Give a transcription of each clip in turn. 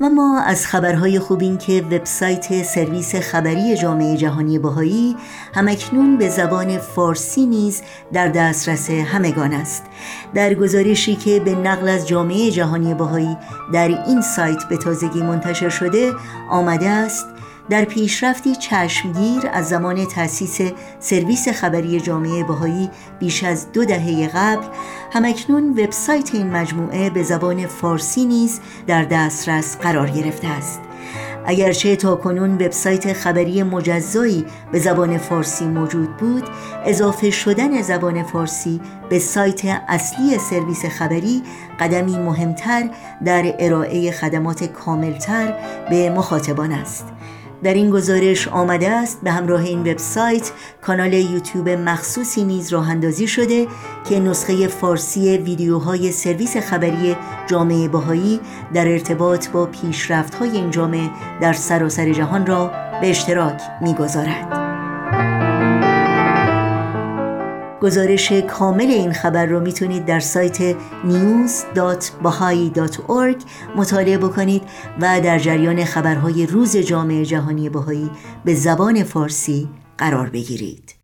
و ما از خبرهای خوب این که وبسایت سرویس خبری جامعه جهانی بهایی همکنون به زبان فارسی نیز در دسترس همگان است. در گزارشی که به نقل از جامعه جهانی بهایی در این سایت به تازگی منتشر شده آمده است در پیشرفتی چشمگیر از زمان تأسیس سرویس خبری جامعه بهایی بیش از دو دهه قبل همکنون وبسایت این مجموعه به زبان فارسی نیز در دسترس قرار گرفته است. اگرچه تا کنون وبسایت خبری مجزایی به زبان فارسی موجود بود اضافه شدن زبان فارسی به سایت اصلی سرویس خبری قدمی مهمتر در ارائه خدمات کاملتر به مخاطبان است. در این گزارش آمده است به همراه این وبسایت کانال یوتیوب مخصوصی نیز راه اندازی شده که نسخه فارسی ویدیوهای سرویس خبری جامعه بهایی در ارتباط با پیشرفت‌های این جامعه در سراسر جهان را به اشتراک می‌گذارد. گزارش کامل این خبر رو می‌تونید در سایت news.bahai.org مطالعه بکنید و در جریان خبرهای روز جامعه جهانی بهایی به زبان فارسی قرار بگیرید.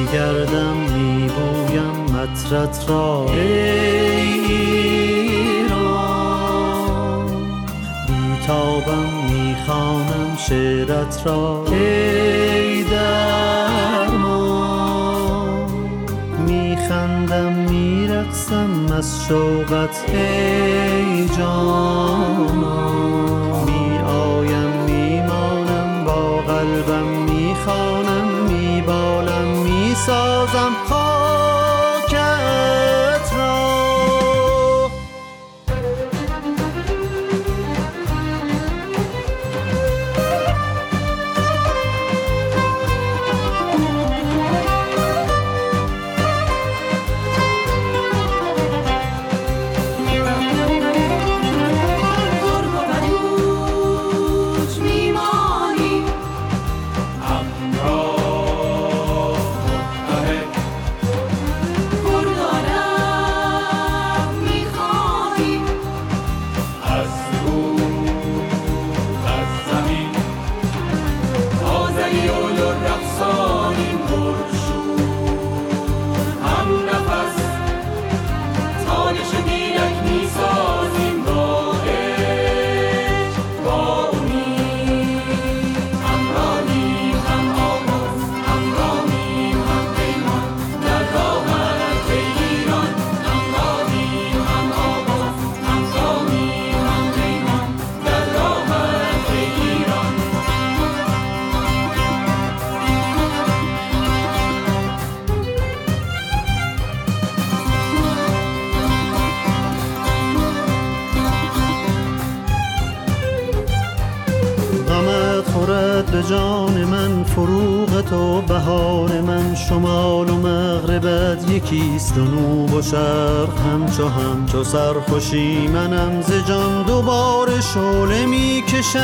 میگردم میبویم مطرت را ای ایران. بیتابم می‌خوانم شعرت را ای درمان. میخندم میرقصم از شوقت ای Ramazan. خورد به جان من فروغ تو بهار من شمال و مغربت یکیست و نوب و شرق همچو همچو سرخوشی منم ز جان دوباره شعله می‌کشم